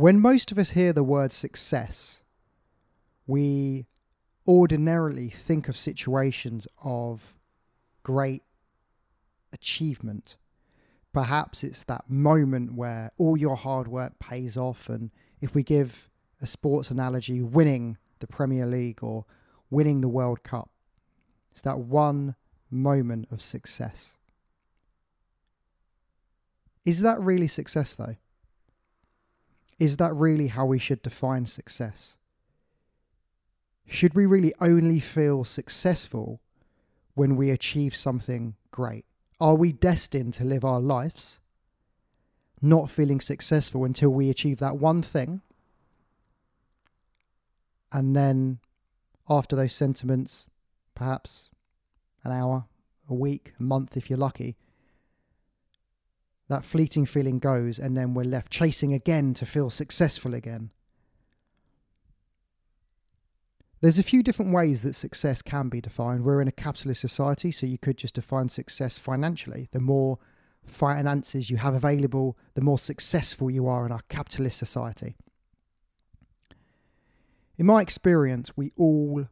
When most of us hear the word success, we ordinarily think of situations of great achievement. Perhaps it's that moment where all your hard work pays off, and if we give a sports analogy, winning the Premier League or winning the World Cup, it's that one moment of success. Is that really success, though? Is that really how we should define success? Should we really only feel successful when we achieve something great? Are we destined to live our lives not feeling successful until we achieve that one thing? And then, after those sentiments, perhaps an hour, a week, a month if you're lucky, that fleeting feeling goes, and then we're left chasing again to feel successful again. There's a few different ways that success can be defined. We're in a capitalist society, so you could just define success financially. The more finances you have available, the more successful you are in our capitalist society. In my experience, we all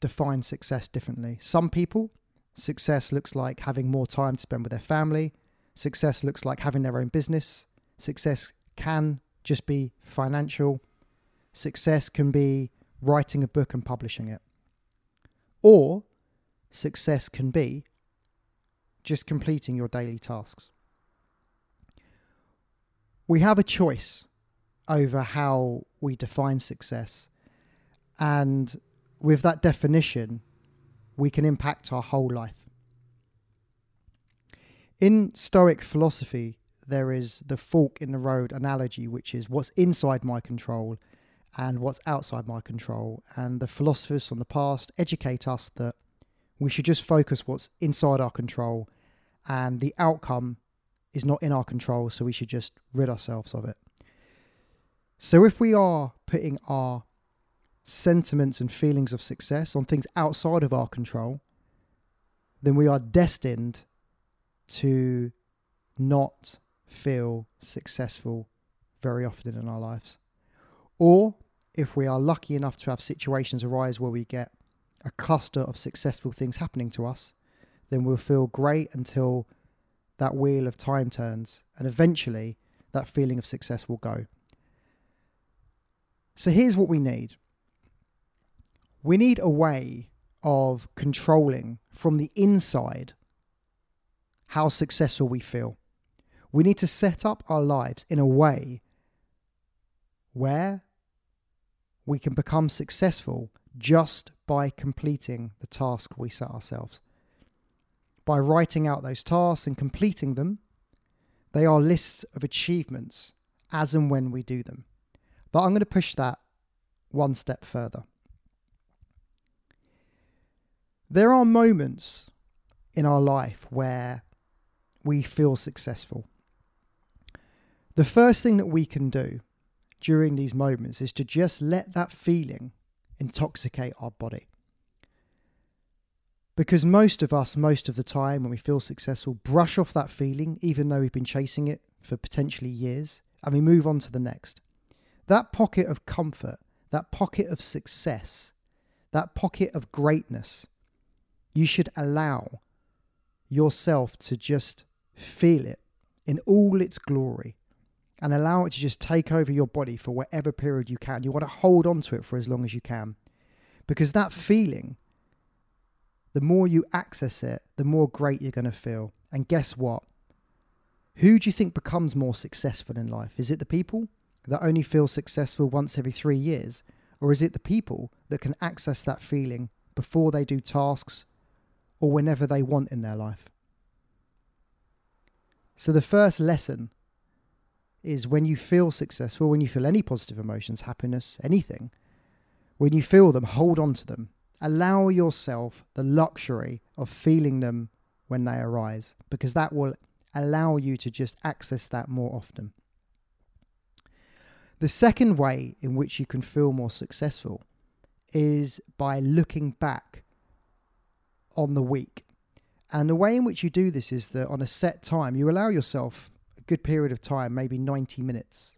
define success differently. Some people, success looks like having more time to spend with their family, Success looks like having their own business. Success can just be financial. Success can be writing a book and publishing it. Or success can be just completing your daily tasks. We have a choice over how we define success. And with that definition, we can impact our whole life. In Stoic philosophy, there is the fork in the road analogy, which is what's inside my control and what's outside my control. And the philosophers from the past educate us that we should just focus what's inside our control and the outcome is not in our control, so we should just rid ourselves of it. So if we are putting our sentiments and feelings of success on things outside of our control, then we are destined to not feel successful very often in our lives. Or if we are lucky enough to have situations arise where we get a cluster of successful things happening to us, then we'll feel great until that wheel of time turns and eventually that feeling of success will go. So here's what we need we need a way of controlling from the inside how successful we feel. We need to set up our lives in a way where we can become successful just by completing the task we set ourselves. By writing out those tasks and completing them, they are lists of achievements as and when we do them. But I'm going to push that one step further. There are moments in our life where we feel successful. The first thing that we can do during these moments is to just let that feeling intoxicate our body. Because most of us, most of the time, when we feel successful, brush off that feeling, even though we've been chasing it for potentially years, and we move on to the next. That pocket of comfort, that pocket of success, that pocket of greatness, you should allow yourself to just Feel it in all its glory and allow it to just take over your body for whatever period you can. You want to hold on to it for as long as you can because that feeling, the more you access it, the more great you're going to feel. And guess what? Who do you think becomes more successful in life? Is it the people that only feel successful once every three years? Or is it the people that can access that feeling before they do tasks or whenever they want in their life? So the first lesson is when you feel successful, when you feel any positive emotions, happiness, anything, when you feel them, hold on to them. Allow yourself the luxury of feeling them when they arise, because that will allow you to just access that more often. The second way in which you can feel more successful is by looking back on the week and the way in which you do this is that on a set time, you allow yourself a good period of time, maybe 90 minutes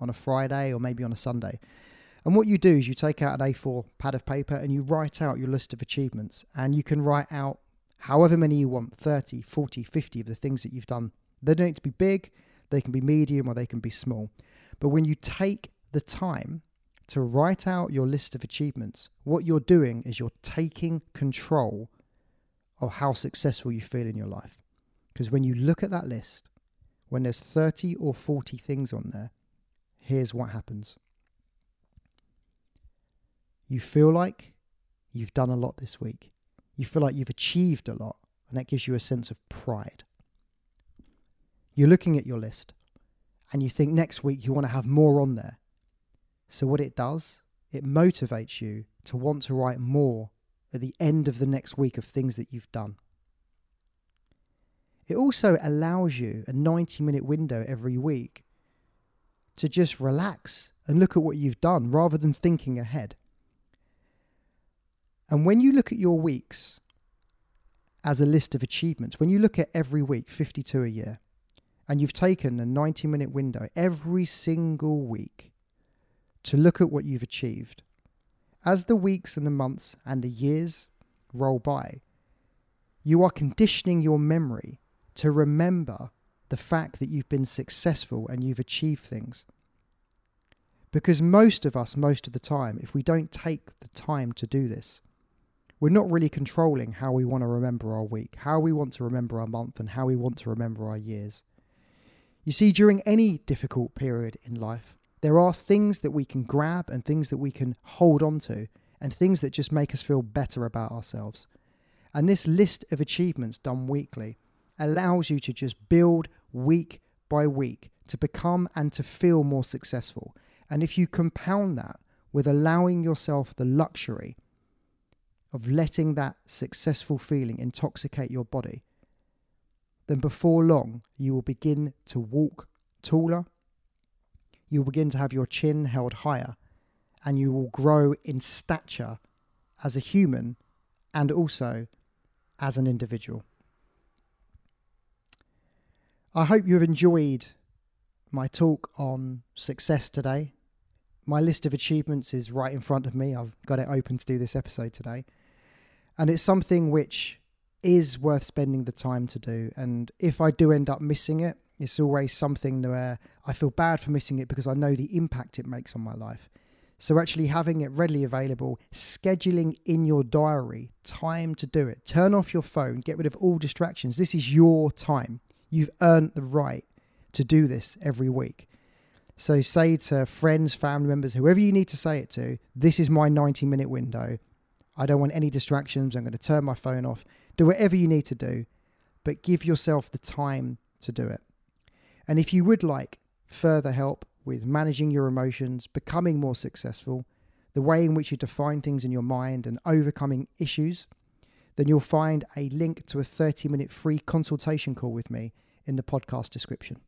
on a Friday or maybe on a Sunday. And what you do is you take out an A4 pad of paper and you write out your list of achievements. And you can write out however many you want 30, 40, 50 of the things that you've done. They don't need to be big, they can be medium or they can be small. But when you take the time to write out your list of achievements, what you're doing is you're taking control of how successful you feel in your life. Because when you look at that list, when there's 30 or 40 things on there, here's what happens. You feel like you've done a lot this week. You feel like you've achieved a lot, and that gives you a sense of pride. You're looking at your list and you think next week you want to have more on there. So, what it does, it motivates you to want to write more at the end of the next week of things that you've done. It also allows you a 90 minute window every week to just relax and look at what you've done rather than thinking ahead. And when you look at your weeks as a list of achievements, when you look at every week, 52 a year, and you've taken a 90 minute window every single week to look at what you've achieved, as the weeks and the months and the years roll by, you are conditioning your memory to remember the fact that you've been successful and you've achieved things. Because most of us, most of the time, if we don't take the time to do this, we're not really controlling how we want to remember our week, how we want to remember our month, and how we want to remember our years. You see, during any difficult period in life, there are things that we can grab and things that we can hold on to, and things that just make us feel better about ourselves. And this list of achievements done weekly allows you to just build week by week to become and to feel more successful. And if you compound that with allowing yourself the luxury of letting that successful feeling intoxicate your body, then before long you will begin to walk taller, you'll begin to have your chin held higher, and you will grow in stature as a human and also as an individual. I hope you've enjoyed my talk on success today. My list of achievements is right in front of me. I've got it open to do this episode today. And it's something which is worth spending the time to do. And if I do end up missing it, it's always something where uh, I feel bad for missing it because I know the impact it makes on my life. So, actually having it readily available, scheduling in your diary time to do it, turn off your phone, get rid of all distractions. This is your time. You've earned the right to do this every week. So, say to friends, family members, whoever you need to say it to, this is my 90 minute window. I don't want any distractions. I'm going to turn my phone off. Do whatever you need to do, but give yourself the time to do it. And if you would like further help with managing your emotions, becoming more successful, the way in which you define things in your mind, and overcoming issues, then you'll find a link to a 30 minute free consultation call with me in the podcast description.